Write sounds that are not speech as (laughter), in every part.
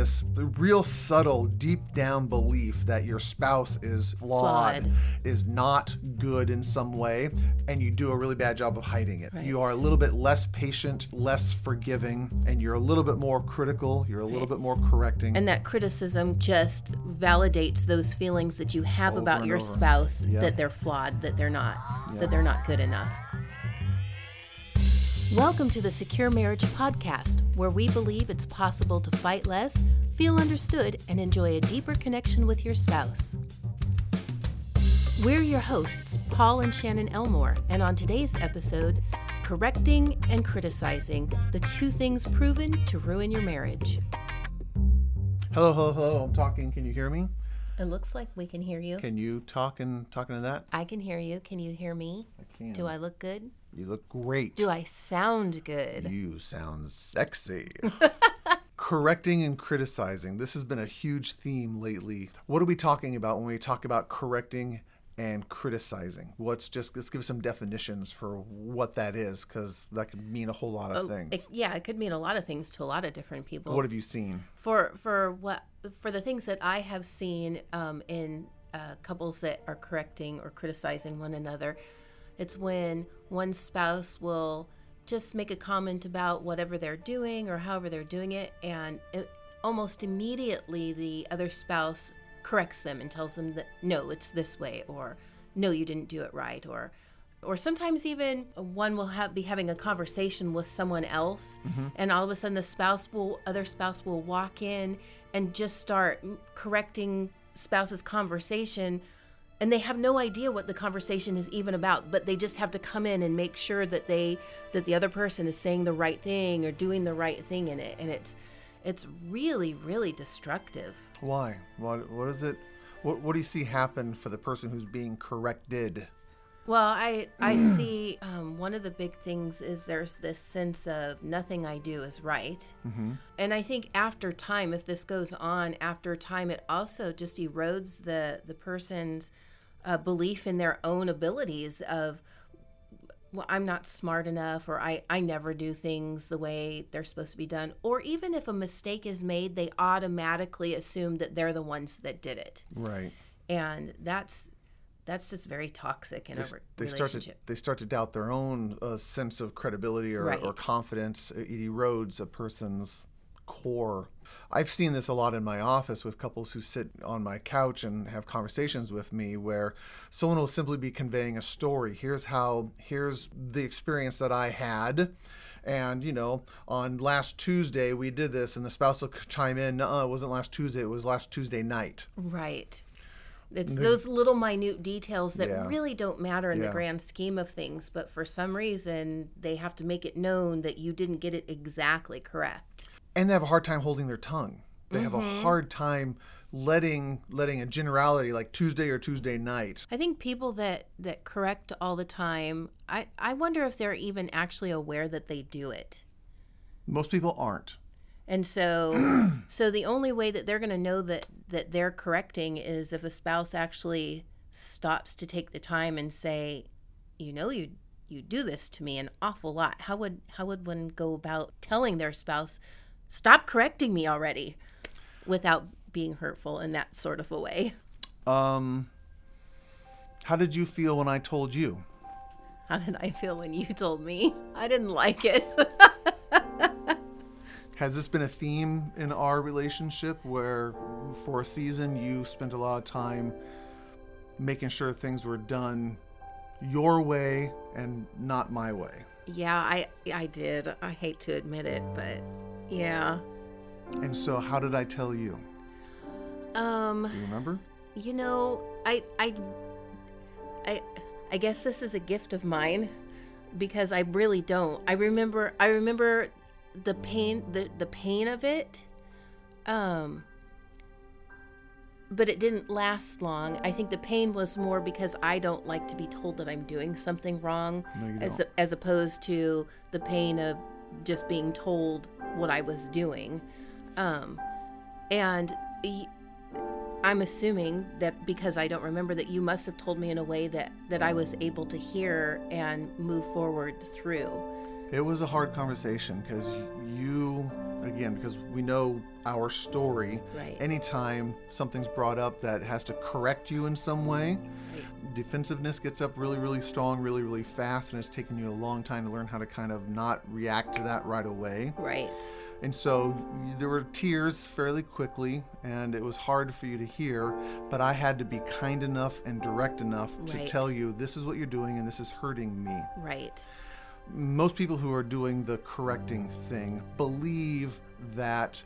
this real subtle, deep down belief that your spouse is flawed, Flawed. is not good in some way, and you do a really bad job of hiding it. Right. You are a little bit less patient, less forgiving, and you're a little bit more critical, you're a little bit more correcting. And that criticism just validates those feelings that you have Over about your over. spouse Yeah. that they're flawed, that they're not, that they're not good enough. Welcome to the Secure Marriage Podcast, where we believe it's possible to fight less, feel understood, and enjoy a deeper connection with your spouse. We're your hosts, Paul and Shannon Elmore, and on today's episode, correcting and criticizing the two things proven to ruin your marriage. hello, hello, hello, I'm talking. Can you hear me? It looks like we can hear you. Can you talk and talking to that? I can hear you. Can you hear me? I can. Do I look good? You look great. Do I sound good? You sound sexy. (laughs) Correcting and criticizing. This has been a huge theme lately. What are we talking about when we talk about correcting and criticizing? Let's just let's give some definitions for what that is, because that could mean a whole lot of things. It- yeah, it could mean a lot of things to a lot of different people. what have you seen? for for what for the things that I have seen um, in uh, couples that are correcting or criticizing one another, it's when one spouse will just make a comment about whatever they're doing or however they're doing it, and it, almost immediately the other spouse corrects them and tells them that no, it's this way, or no, you didn't do it right, or or sometimes even one will have be having a conversation with someone else mm-hmm. and all of a sudden the spouse will other spouse will walk in and just start correcting spouse's conversation and they have no idea what the conversation is even about but they just have to come in and make sure that they that the other person is saying the right thing or doing the right thing in it and it's it's really really destructive Why? What? What is it? What? What do you see happen for the person who's being corrected? Well, I I (clears throat) see um, one of the big things is there's this sense of nothing I do is right, and I think after time, if this goes on after time, it also just erodes the the person's uh, belief in their own abilities of well, I'm not smart enough, or I, I never do things the way they're supposed to be done. Or even if a mistake is made, they automatically assume that they're the ones that did it. Right. And that's that's just very toxic in a re- they start to they start to doubt their own uh, sense of credibility or, or confidence. It erodes a person's core. I've seen this a lot in my office with couples who sit on my couch and have conversations with me where someone will simply be conveying a story. Here's how here's the experience that I had. And you know, on last Tuesday we did this, and the spouse will chime in. No, it wasn't last Tuesday. It was last Tuesday night. Right. It's those little minute details that Yeah. really don't matter in Yeah. the grand scheme of things, but for some reason they have to make it known that you didn't get it exactly correct. And they have a hard time holding their tongue. They have a mm-hmm. hard time letting letting a generality like Tuesday or Tuesday night. I think people that that correct all the time, I I wonder if they're even actually aware that they do it. Most people aren't. And so (clears throat) so the only way that they're going to know that that they're correcting is if a spouse actually stops to take the time and say, "You know you you do this to me an awful lot." How would how would one go about telling their spouse, "Stop correcting me already?" without being hurtful in that sort of a way? Um how did you feel when I told you? How did I feel when you told me? I didn't like it. (laughs) Has this been a theme in our relationship where for a season you spent a lot of time making sure things were done your way and not my way? yeah, I I did. I hate to admit it, but yeah. And so how did I tell you? Um Do you remember? You know, I I I I guess this is a gift of mine because I really don't. I remember I remember the pain the the pain of it. Um but it didn't last long. I think the pain was more because I don't like to be told that I'm doing something wrong No, you as don't. as opposed to the pain of just being told what I was doing. Um and y- I'm assuming that because I don't remember that you must have told me in a way that that I was able to hear and move forward through. It was a hard conversation because you again because we know our story. Right. Anytime something's brought up that has to correct you in some way, defensiveness gets up really, really strong, really, really fast, and it's taken you a long time to learn how to kind of not react to that right away. Right. And so there were tears fairly quickly, and it was hard for you to hear, but I had to be kind enough and direct enough to tell you this is what you're doing and this is hurting me. Right. Most people who are doing the correcting thing believe that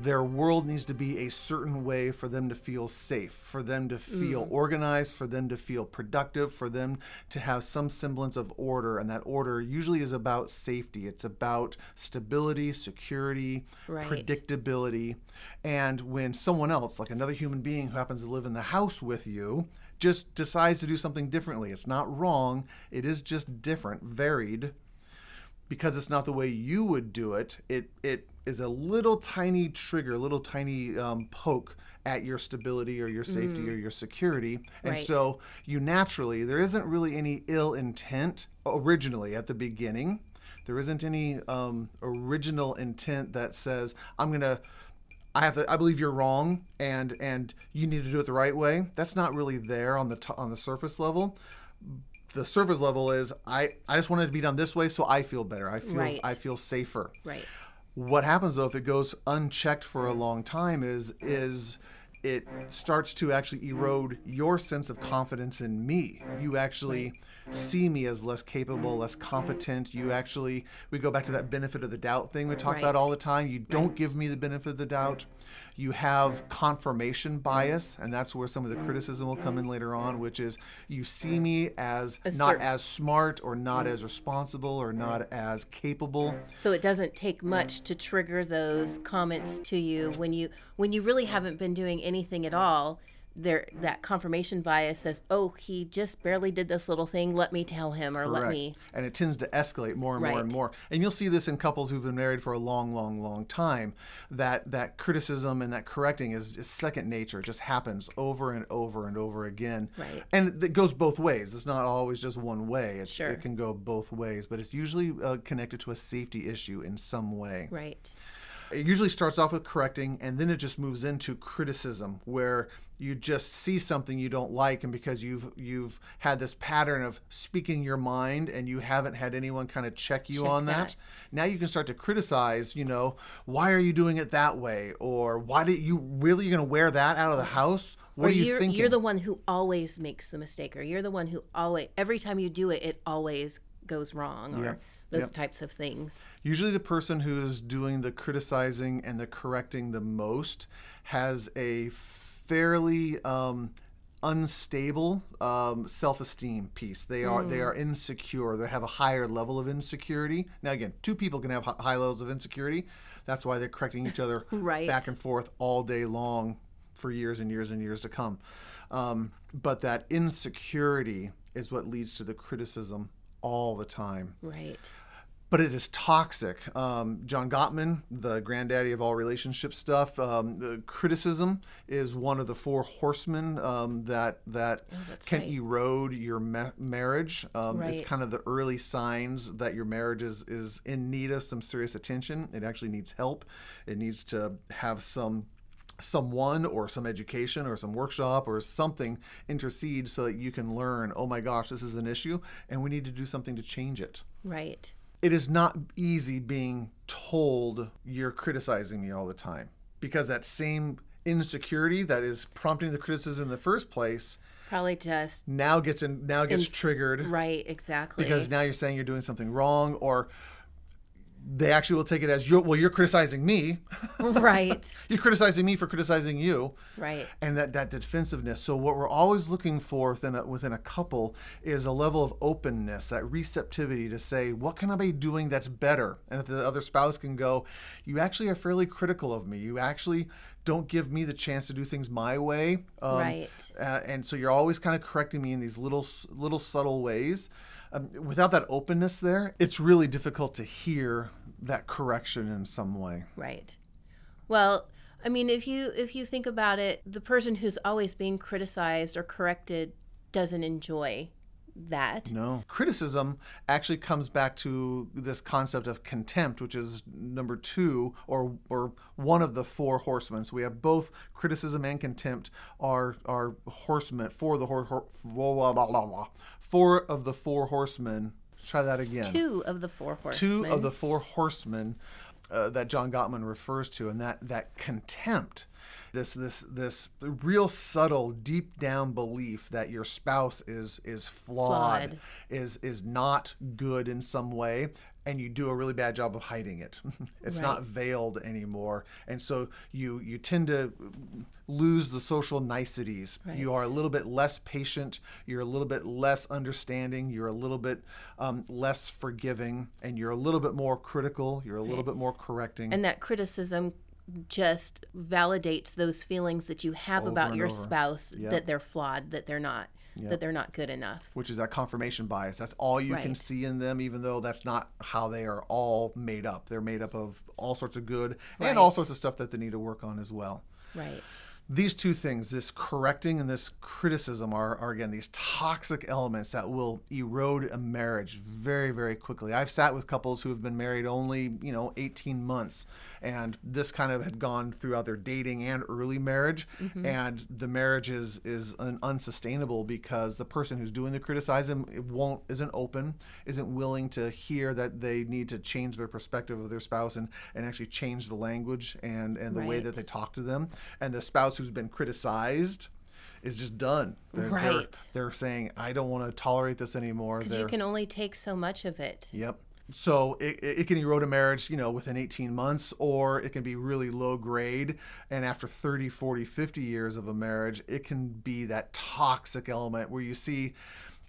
their world needs to be a certain way for them to feel safe, for them to feel mm. organized, for them to feel productive, for them to have some semblance of order. And that order usually is about safety, it's about stability, security, Right. predictability. And when someone else, like another human being who happens to live in the house with you, just decides to do something differently, it's not wrong, it is just different, varied because it's not the way you would do it, it it is a little tiny trigger, a little tiny um, poke at your stability or your safety or your security, and Right. so you naturally there isn't really any ill intent originally at the beginning. There isn't any um, original intent that says I'm gonna. I have to. I believe you're wrong, and and you need to do it the right way. That's not really there on the t- on the surface level the surface level is I, I just want it to be done this way so I feel better. I feel Right. I feel safer. Right. What happens though if it goes unchecked for a long time is is it starts to actually erode your sense of confidence in me. You actually see me as less capable, less competent. You actually we go back to that benefit of the doubt thing we talk Right. about all the time. You don't give me the benefit of the doubt. You have confirmation bias, and that's where some of the criticism will come in later on, which is you see me as A not as smart or not mm-hmm. as responsible or not as capable. So it doesn't take much to trigger those comments to you when you when you really haven't been doing anything at all. There, that confirmation bias says, "Oh, he just barely did this little thing. Let me tell him, or let me." And it tends to escalate more and more and more. And you'll see this in couples who've been married for a long, long, long time. That that criticism and that correcting is, is second nature. It just happens over and over and over again. Right. And it goes both ways. It's not always just one way. It's, Sure. It can go both ways, but it's usually uh, connected to a safety issue in some way. Right. It usually starts off with correcting and then it just moves into criticism where you just see something you don't like and because you've you've had this pattern of speaking your mind and you haven't had anyone kind of check you Check on that. that. now you can start to criticize you know why are you doing it that way or why did you really you're going to wear that out of the house what or are you you're, thinking You're the one who always makes the mistake, or you're the one who always every time you do it, it always goes wrong, or. Those Yep. types of things. Usually, the person who is doing the criticizing and the correcting the most has a fairly um, unstable um, self-esteem piece. They are they are insecure. They have a higher level of insecurity. Now, again, two people can have high levels of insecurity. That's why they're correcting each other (laughs) Right. back and forth all day long for years and years and years to come. Um, but that insecurity is what leads to the criticism all the time Right. but it is toxic. Um, John Gottman, the granddaddy of all relationship stuff, um, the criticism is one of the four horsemen um, that that Oh, can right. erode your ma- marriage. Um, It's kind of the early signs that your marriage is is in need of some serious attention. It actually needs help. It needs to have some someone or some education or some workshop or something intercede so that you can learn oh my gosh this is an issue and we need to do something to change it Right. it is not easy being told you're criticizing me all the time because that same insecurity that is prompting the criticism in the first place Probably just now gets in now gets triggered right. Exactly. because now you're saying you're doing something wrong or they actually will take it as you're well you're criticizing me (laughs) right. you're criticizing me for criticizing you Right. and that, that defensiveness. So what we're always looking for within a, within a couple is a level of openness, that receptivity to say, what can I be doing that's better? And if the other spouse can go, you actually are fairly critical of me. You actually don't give me the chance to do things my way. Um, Right. Uh, and so you're always kind of correcting me in these little little subtle ways. Um, without that openness there, it's really difficult to hear that correction in some way. Right. Well, I mean, if you if you think about it, the person who's always being criticized or corrected doesn't enjoy that. No. Criticism actually comes back to this concept of contempt, which is number two or or one of the four horsemen. So we have both criticism and contempt are are horsemen for the four of the four horsemen. Try that again. Two of the four horsemen. Two of the four horsemen uh, that John Gottman refers to, and that that contempt this this this real subtle deep down belief that your spouse is is flawed, Flawed. is is not good in some way and you do a really bad job of hiding it. (laughs) It's not veiled anymore. And so you you tend to lose the social niceties. Right. you are a little bit less patient you're a little bit less understanding you're a little bit um, less forgiving and you're a little bit more critical you're a little bit more correcting. And that criticism just validates those feelings that you have about your over. spouse Yep. that they're flawed, that they're not, that they're not good enough. which is that confirmation bias. That's all you can see in them, even though that's not how they are all made up. They're made up of all sorts of good Right. and all sorts of stuff that they need to work on as well. Right. These two things, this correcting and this criticism, are, are again these toxic elements that will erode a marriage very, very quickly. I've sat with couples who have been married only, you know, 18 months, and this kind of had gone throughout their dating and early marriage, mm-hmm. and the marriage is is un- unsustainable because the person who's doing the criticizing won't isn't open, isn't willing to hear that they need to change their perspective of their spouse and and actually change the language and and the way that they talk to them, and the spouse who's been criticized is just done. They're, they're- Right. They're, saying, I don't want to tolerate this anymore. Because you can only take so much of it. Yep. So it, it it can erode a marriage, you know, within 18 months, or it can be really low grade. And after 30, 40, 50 years of a marriage, it can be that toxic element where you see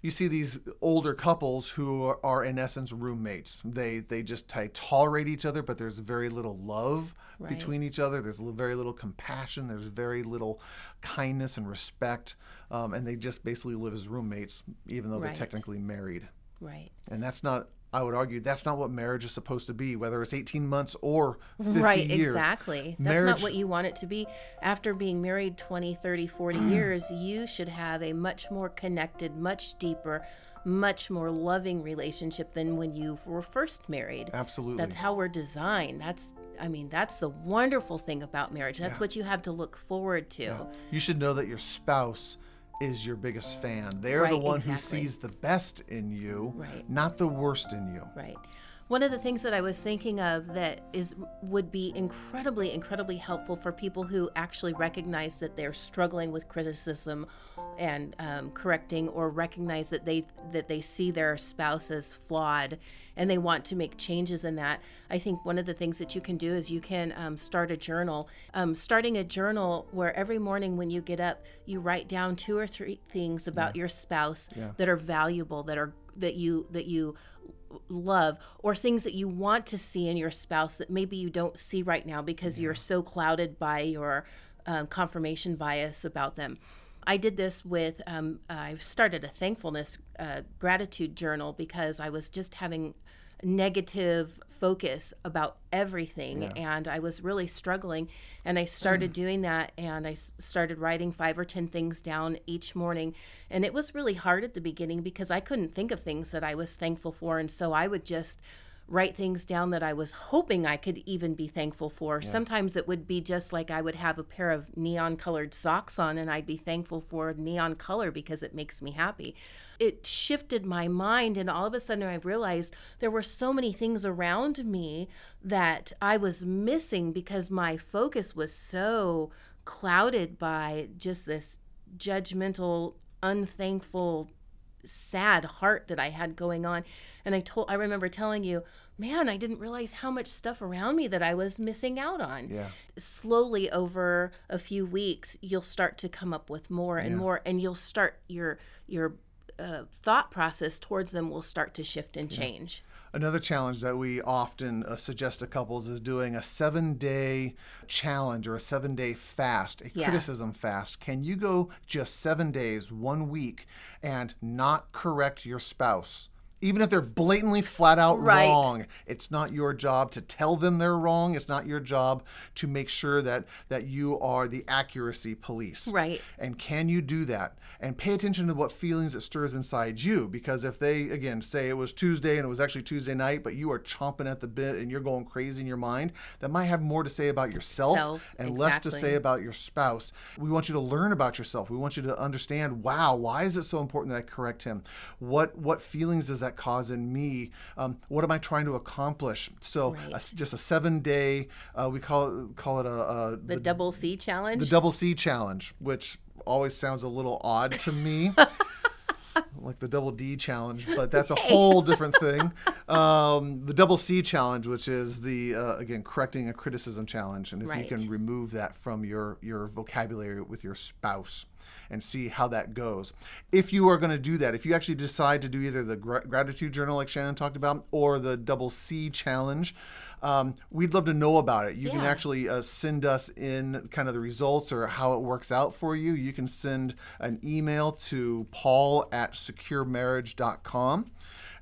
you see these older couples who are, are in essence roommates. They they just t- tolerate each other, but there's very little love Right. between each other. There's very little compassion. There's very little kindness and respect, um, and they just basically live as roommates, even though Right. they're technically married. Right. And that's not, I would argue, that's not what marriage is supposed to be, whether it's 18 months or 50 right, years. exactly. That's Marriage- not what you want it to be. After being married 20, 30, 40 mm. years, you should have a much more connected, much deeper, much more loving relationship than when you were first married. Absolutely. That's how we're designed. That's I mean, that's the wonderful thing about marriage. That's Yeah. what you have to look forward to. you should know that your spouse is your biggest fan. They're the one exactly. who sees the best in you, Right. not the worst in you. Right. One of the things that I was thinking of that is would be incredibly, incredibly helpful for people who actually recognize that they're struggling with criticism and um, correcting, or recognize that they that they see their spouse as flawed, and they want to make changes in that. I think one of the things that you can do is you can um, start a journal. Um, starting a journal where every morning when you get up, you write down two or three things about your spouse that are valuable, that are that you that you love or things that you want to see in your spouse that maybe you don't see right now because you're so clouded by your um, confirmation bias about them. I did this with, um, I started a thankfulness uh, gratitude journal because I was just having negative focus about everything and I was really struggling. And I started mm. doing that and I s- started writing five or 10 things down each morning. And it was really hard at the beginning because I couldn't think of things that I was thankful for. And so I would just write things down that I was hoping I could even be thankful for. Sometimes it would be just like I would have a pair of neon colored socks on and I'd be thankful for neon color because it makes me happy. It shifted my mind and all of a sudden I realized there were so many things around me that I was missing because my focus was so clouded by just this judgmental, unthankful sad heart that I had going on. And I told I remember telling you, man, I didn't realize how much stuff around me that I was missing out on. Yeah. Slowly over a few weeks, you'll start to come up with more and more and you'll start your your uh, thought process towards them will start to shift and change. Another challenge that we often uh, suggest to couples is doing a seven day challenge or a seven day fast, a Yeah. criticism fast. Can you go just seven days, one week, and not correct your spouse even if they're blatantly flat out Right. wrong it's not your job to tell them they're wrong it's not your job to make sure that that you are the accuracy police Right. and can you do that and pay attention to what feelings it stirs inside you. Because if they again say it was tuesday and it was actually tuesday night but you are chomping at the bit and you're going crazy in your mind that might have more to say about yourself Self, and less to say about your spouse. We want you to learn about yourself. We want you to understand wow why is it so important that i correct him? What what feelings does that cause in me? Um, what am i trying to accomplish? So a- Right. just a seven day uh, we call it call it a, a The, double C challenge. the double C challenge, which always sounds a little odd to me. (laughs) like the double D challenge, but that's a whole different thing. Um, the double C challenge, which is the uh, again correcting a criticism challenge, and if Right. you can remove that from your your vocabulary with your spouse and see how that goes. If you are going to do that, if you actually decide to do either the gra- gratitude journal like Shannon talked about or the double C challenge, um, we'd love to know about it. You can actually uh, send us in kind of the results or how it works out for you. You can send an email to paul at securemarriage.com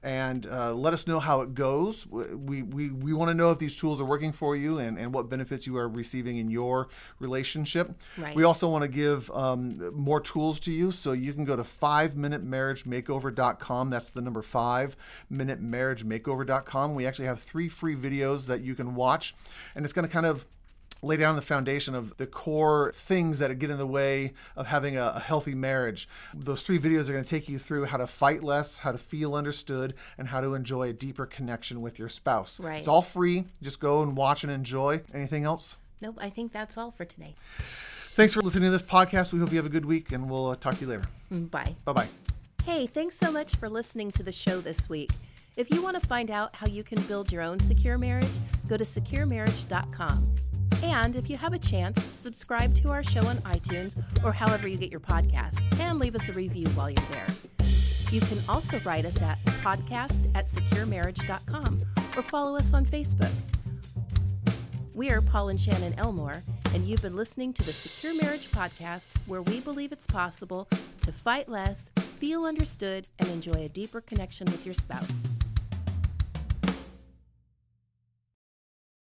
and uh, let us know how it goes. We, we, we want to know if these tools are working for you and, and what benefits you are receiving in your relationship. Right. We also want to give um, more tools to you. So you can go to 5minutemarriagemakeover.com. That's the number 5 minutemarriagemakeover.com. We actually have three free videos that you can watch, and it's going to kind of lay down the foundation of the core things that get in the way of having a, a healthy marriage. Those three videos are going to take you through how to fight less, how to feel understood, and how to enjoy a deeper connection with your spouse. Right. It's all free. Just go and watch and enjoy. Anything else? Nope, I think that's all for today. Thanks for listening to this podcast. We hope you have a good week, and we'll uh, talk to you later. Mm, Bye. Bye bye. Hey, thanks so much for listening to the show this week. If you want to find out how you can build your own secure marriage, go to securemarriage.com. And if you have a chance, subscribe to our show on iTunes or however you get your podcast and leave us a review while you're there. You can also write us at podcast at securemarriage.com or follow us on Facebook. We're Paul and Shannon Elmore, and you've been listening to the Secure Marriage Podcast, where we believe it's possible to fight less, feel understood, and enjoy a deeper connection with your spouse.